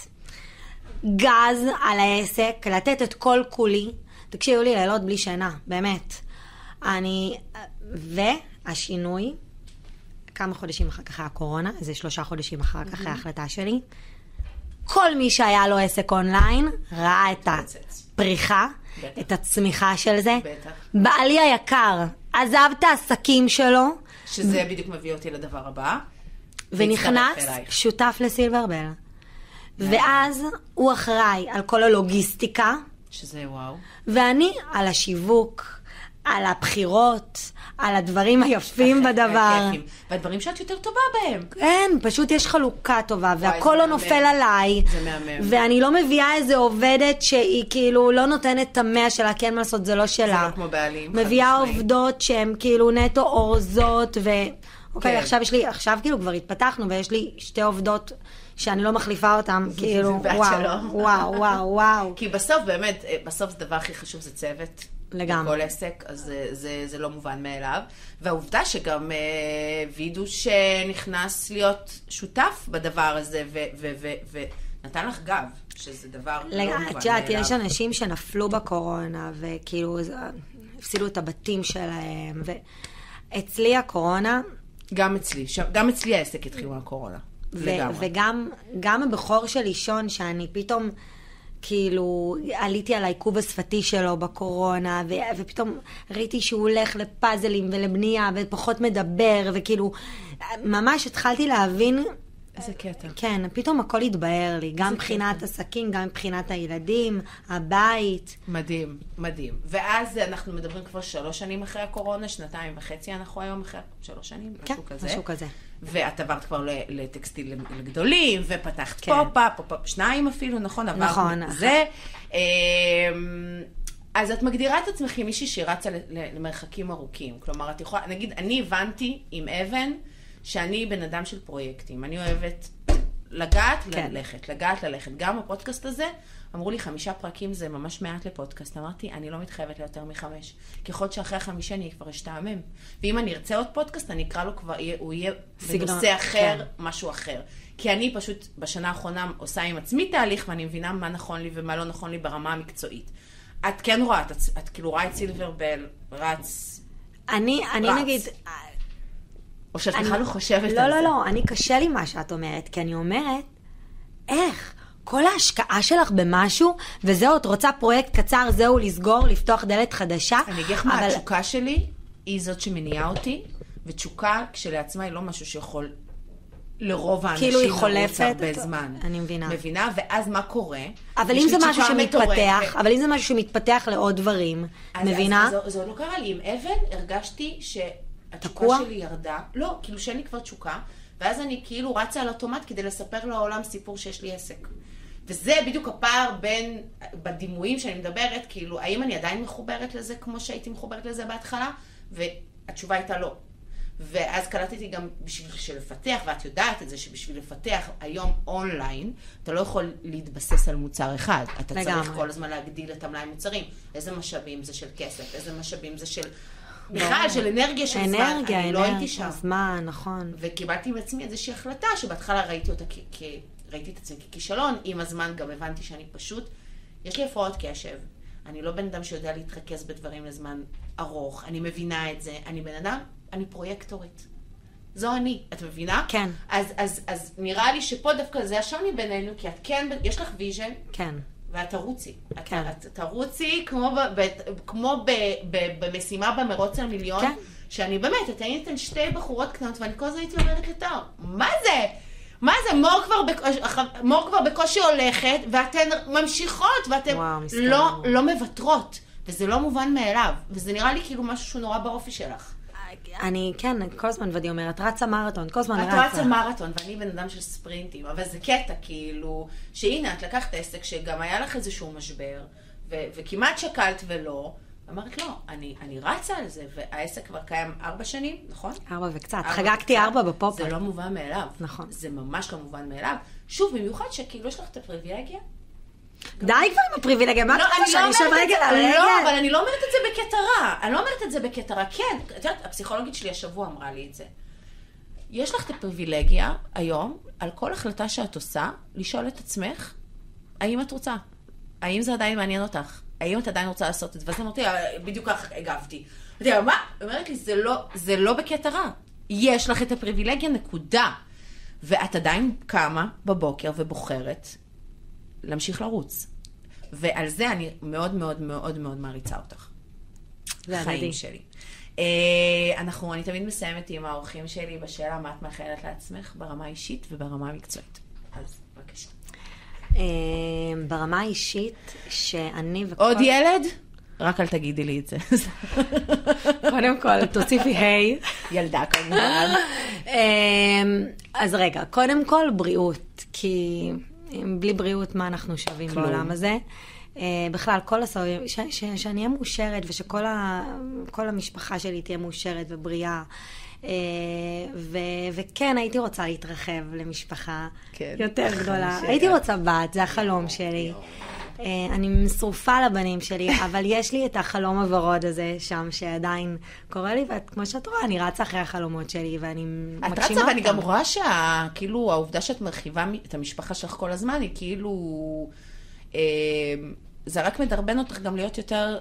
[SPEAKER 3] גז על העסק, לתת את כל כולי. תקשיבו לי, לילות בלי שינה, באמת. אני, והשינוי, כמה חודשים אחר כך היה קורונה, זה שלושה חודשים אחר כך, ההחלטה שלי. כל מי שהיה לו עסק אונליין ראה את. הפריחה,
[SPEAKER 2] בטח.
[SPEAKER 3] את הצמיחה של זה.
[SPEAKER 2] בטח.
[SPEAKER 3] בעלי היקר עזב את העסקים שלו
[SPEAKER 2] שזה בדיוק מביא אותי לדבר הבא.
[SPEAKER 3] ונכנס. שותף לסילברבל. ואז הוא אחראי על כל הלוגיסטיקה,
[SPEAKER 2] שזה וואו.
[SPEAKER 3] ואני על השיווק, על הבחירות, על הדברים היפים בדבר.
[SPEAKER 2] והדברים שאת יותר טובה בהם.
[SPEAKER 3] אין, פשוט יש חלוקה טובה,
[SPEAKER 2] זה
[SPEAKER 3] והכל לא. נופל עליי.
[SPEAKER 2] זה מהמם.
[SPEAKER 3] ואני לא מביאה איזה עובדת שהיא כאילו לא נותנת את המאה שלה, כי אין מה לעשות, זה לא שלה.
[SPEAKER 2] לא כמו בעלים,
[SPEAKER 3] מביאה. עובדות שהן כאילו נטו אורזות, ו... אוקיי,
[SPEAKER 2] כן.
[SPEAKER 3] עכשיו יש לי, עכשיו כאילו כבר התפתחנו, ויש לי שתי עובדות שאני לא מחליפה אותן, כאילו, וואו. וואו, וואו, וואו.
[SPEAKER 2] כי בסוף, באמת, אה, בסוף זה הדבר הכי חשוב זה צוות.
[SPEAKER 3] לגמרי.
[SPEAKER 2] בכל עסק, אז זה, זה, זה לא מובן מאליו. והעובדה שגם אה, וידו שנכנס להיות שותף בדבר הזה, ונתן לך גב, שזה דבר לא מובן
[SPEAKER 3] את יודעת,
[SPEAKER 2] מאליו.
[SPEAKER 3] יש אנשים שנפלו בקורונה, וכאילו, זה- הפסידו את הבתים שלהם, ואצלי הקורונה,
[SPEAKER 2] גם אצלי, ש... גם אצלי העסק התחיל מהקורונה. לגמרי.
[SPEAKER 3] וגם גם הבכור של לישון, שאני פתאום, כאילו, עליתי על העיכוב השפתי שלו בקורונה, ו- ופתאום ראיתי שהוא הולך לפאזלים ולבנייה, ופחות מדבר, וכאילו, ממש התחלתי להבין,
[SPEAKER 2] איזה קטע.
[SPEAKER 3] כן, פתאום הכל התבהר לי, גם מבחינת
[SPEAKER 2] קטע.
[SPEAKER 3] עסקים, גם מבחינת הילדים, הבית.
[SPEAKER 2] מדהים, מדהים. ואז אנחנו מדברים כבר שלוש שנים אחרי הקורונה, שנתיים וחצי אנחנו היום אחרי, שלוש שנים,
[SPEAKER 3] כן,
[SPEAKER 2] משהו כזה.
[SPEAKER 3] משהו כזה.
[SPEAKER 2] ואת עברת כבר לטקסטיל לגדולים, ופתחת
[SPEAKER 3] כן.
[SPEAKER 2] pop-up, pop-up שניים אפילו, נכון? עברת
[SPEAKER 3] נכון.
[SPEAKER 2] זה. אמ, אז את מגדירה את עצמך כמישהי שרצה ל- ל- למרחקים ארוכים. כלומר, את יכולה, נגיד, אני הבנתי עם הזמן שאני בן אדם של פרויקטים. אני אוהבת לגעת,
[SPEAKER 3] כן.
[SPEAKER 2] ללכת, לגעת, ללכת. גם בפודקאסט הזה, אמרו לי חמישה פרקים זה ממש מעט לפודקאסט. אמרתי, אני לא מתחייבת ליותר מחמש. ככל שאחרי החמישה אני כבר אשתעמם. ואם אני ארצה עוד פודקאסט, אני אקרא לו כבר, הוא יהיה
[SPEAKER 3] סגנון,
[SPEAKER 2] בנושא אחר,
[SPEAKER 3] כן.
[SPEAKER 2] משהו אחר. כי אני פשוט בשנה האחרונה עושה עם עצמי תהליך, ואני מבינה מה נכון לי ומה לא נכון לי ברמה המקצועית. את כן רואה, את, את כאילו רואה את סילברבל רץ,
[SPEAKER 3] אני, אני
[SPEAKER 2] רץ.
[SPEAKER 3] נגיד,
[SPEAKER 2] או שאת בכלל לא חושבת
[SPEAKER 3] לא,
[SPEAKER 2] על
[SPEAKER 3] לא,
[SPEAKER 2] זה.
[SPEAKER 3] לא, אני קשה לי מה שאת אומרת, כי אני אומרת, איך? כל ההשקעה שלך במשהו, וזהו, את רוצה פרויקט קצר, זהו, לסגור, לפתוח דלת חדשה.
[SPEAKER 2] אני אגיד לך מה,
[SPEAKER 3] אבל-
[SPEAKER 2] התשוקה שלי היא זאת שמניעה אותי, ותשוקה כשלעצמה היא לא משהו שיכול לרוב האנשים
[SPEAKER 3] כאילו היא חולפת?
[SPEAKER 2] הרבה זמן.
[SPEAKER 3] אני מבינה.
[SPEAKER 2] מבינה? ואז מה קורה?
[SPEAKER 3] אבל אם זה משהו שמתפתח,
[SPEAKER 2] מטורפת.
[SPEAKER 3] אבל אם זה משהו שמתפתח לעוד דברים,
[SPEAKER 2] אז-
[SPEAKER 3] מבינה?
[SPEAKER 2] אז, אז זה עוד לא קרה לי. עם אבן הרגשתי שהתשוקה
[SPEAKER 3] תקוע?
[SPEAKER 2] שלי ירדה. לא, כאילו שאין לי כבר תשוקה, ואז אני כאילו רצה על אוטומט כדי לספר לעולם סיפור שיש לי עסק. וזה בדיוק הפער בין, בדימויים שאני מדברת, כאילו, האם אני עדיין מחוברת לזה כמו שהייתי מחוברת לזה בהתחלה? והתשובה הייתה לא. ואז קלטתי גם בשביל לפתח, ואת יודעת את זה, שבשביל לפתח היום אונליין, אתה לא יכול להתבסס על מוצר אחד. אתה
[SPEAKER 3] לגמרי.
[SPEAKER 2] צריך כל הזמן להגדיל את המלאי מוצרים. איזה משאבים זה של כסף, איזה משאבים זה של... בכלל, של אנרגיה, של זמן.
[SPEAKER 3] אנרגיה,
[SPEAKER 2] אני לא הייתי
[SPEAKER 3] אנרגיה,
[SPEAKER 2] שם.
[SPEAKER 3] זמן, נכון.
[SPEAKER 2] וקיבלתי עם עצמי איזושהי החלטה, שבהתחלה ראיתי אותה כ... כ... ראיתי את עצמי ככישלון, עם הזמן גם הבנתי שאני פשוט, יש לי הפרעות קשב. אני לא בן אדם שיודע להתרכז בדברים לזמן ארוך, אני מבינה את זה, אני בן אדם, אני פרויקטורית. זו אני, את מבינה?
[SPEAKER 3] כן.
[SPEAKER 2] אז, אז, אז נראה לי שפה דווקא זה השוני בינינו, כי את כן, יש לך vision,
[SPEAKER 3] כן.
[SPEAKER 2] ואת תרוצי.
[SPEAKER 3] כן.
[SPEAKER 2] את תרוצי כמו, ב, ב, כמו ב, ב, במשימה במרוץ על מיליון,
[SPEAKER 3] כן.
[SPEAKER 2] שאני באמת, את הייתם שתי בחורות קטנות, ואני כל הזמן הייתי אומרת לתאו, מה זה? מה זה? מור כבר, בקושי, מור כבר בקושי הולכת, ואתן ממשיכות, ואתן
[SPEAKER 3] וואו,
[SPEAKER 2] לא. לא מוותרות. וזה לא מובן מאליו, וזה נראה לי כאילו משהו שהוא נורא באופי שלך.
[SPEAKER 3] אני, כן, כל הזמן ודי אומרת, רצה מרתון, כל הזמן
[SPEAKER 2] את
[SPEAKER 3] רצה.
[SPEAKER 2] רצה מרתון, ואני בן אדם של ספרינטים, אבל זה קטע, כאילו, שהנה, את לקחת עסק שגם היה לך איזשהו משבר, ו- וכמעט שקלת ולא, אמרת, לא, אני, אני רצה על זה, והעסק כבר קיים ארבע שנים, נכון?
[SPEAKER 3] ארבע וקצת.
[SPEAKER 2] ארבע
[SPEAKER 3] חגגתי
[SPEAKER 2] וקצת.
[SPEAKER 3] ארבע בפופ.
[SPEAKER 2] זה לא מובן מאליו.
[SPEAKER 3] נכון.
[SPEAKER 2] זה ממש לא מובן מאליו. שוב, במיוחד שכאילו יש לך את הפריבילגיה.
[SPEAKER 3] די כבר עם הפריבילגיה, מה את
[SPEAKER 2] לא, לא
[SPEAKER 3] שאני אשב
[SPEAKER 2] אומרת את
[SPEAKER 3] רגל על רגל?
[SPEAKER 2] לא, אבל אני לא אומרת את זה בקטע רע. אני לא אומרת את זה בקטע רע. כן, את יודעת, הפסיכולוגית שלי השבוע אמרה לי את זה. יש לך את הפריבילגיה היום, על כל החלטה שאת עושה, לשאול את עצמך, האם את רוצה? האם זה עדיין מעניין אותך? האם את עדיין רוצה לעשות את זה? ואז אמרתי לה, בדיוק ככה הגבתי. אמרתי לה, מה? אומרת לי, זה לא, זה לא בקטע רע. יש לך את הפריבילגיה, נקודה. ואת עדיין קמה בבוקר ובוחרת להמשיך לרוץ. ועל זה אני מאוד מאוד מאוד מאוד מעריצה אותך. חיים. שלי. אה, אנחנו, אני תמיד מסיימת עם האורחים שלי בשאלה מה את מאחלת לעצמך ברמה האישית וברמה המקצועית. אז בבקשה.
[SPEAKER 3] אה, ברמה האישית, שאני וכל...
[SPEAKER 2] עוד ילד? רק אל תגידי לי את זה.
[SPEAKER 3] קודם כל, תוסיפי היי.
[SPEAKER 2] ילדה כמובן.
[SPEAKER 3] אמ, אז רגע, קודם כל בריאות, כי בלי בריאות מה אנחנו שווים
[SPEAKER 2] כלום.
[SPEAKER 3] בעולם הזה? אה, בכלל, כל הסביב, ש- ש- שאני אהיה מאושרת ושכל ה- המשפחה שלי תהיה מאושרת ובריאה. אה, ו- וכן, הייתי רוצה להתרחב למשפחה
[SPEAKER 2] כן.
[SPEAKER 3] יותר גדולה. הייתי רוצה בת, זה החלום שלי. אה, אני שרופה לבנים שלי, אבל יש לי את החלום הוורוד הזה שם, שעדיין קורה לי, וכמו שאת רואה, אני רצה אחרי החלומות שלי, ואני
[SPEAKER 2] את
[SPEAKER 3] מגשימה
[SPEAKER 2] רצה, ואני
[SPEAKER 3] אותם.
[SPEAKER 2] גם רואה שכאילו העובדה שאת מרחיבה את המשפחה שלך כל הזמן, היא כאילו... אה, זה רק מדרבן אותך גם להיות יותר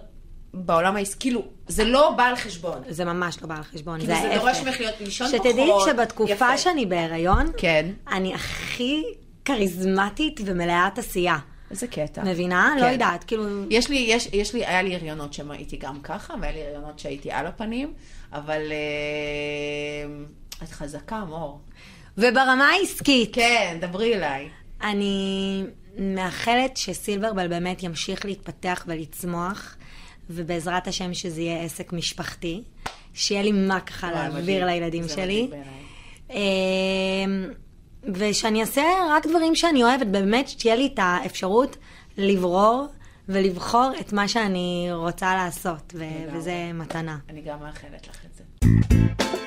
[SPEAKER 2] בעולם העסקי, כאילו, זה לא בא על חשבון.
[SPEAKER 3] זה ממש לא בא על חשבון,
[SPEAKER 2] כאילו,
[SPEAKER 3] זה
[SPEAKER 2] זה
[SPEAKER 3] ההפך.
[SPEAKER 2] דורש ממך להיות לישון
[SPEAKER 3] שתדעי
[SPEAKER 2] פחות.
[SPEAKER 3] שבתקופה
[SPEAKER 2] יפה.
[SPEAKER 3] שאני בהיריון,
[SPEAKER 2] כן.
[SPEAKER 3] אני הכי כריזמטית ומלאת עשייה.
[SPEAKER 2] איזה קטע.
[SPEAKER 3] מבינה? לא
[SPEAKER 2] כן.
[SPEAKER 3] יודעת, כאילו...
[SPEAKER 2] יש לי, יש, יש לי, היה לי הריונות שהייתי גם ככה, והיה לי הריונות שהייתי על הפנים, אבל אה, את חזקה, מור.
[SPEAKER 3] וברמה העסקית,
[SPEAKER 2] כן, דברי אליי.
[SPEAKER 3] אני מאחלת שסילברבל באמת ימשיך להתפתח ולצמוח, ובעזרת השם שזה יהיה עסק משפחתי, שיהיה לי מה ככה להעביר. לילדים
[SPEAKER 2] זה
[SPEAKER 3] שלי.
[SPEAKER 2] מדהים בעיניי.
[SPEAKER 3] ושאני אעשה רק דברים שאני אוהבת, באמת שתהיה לי את האפשרות לברור ולבחור את מה שאני רוצה לעשות, ו-. וזה מתנה.
[SPEAKER 2] אני גם מאחלת לך את זה.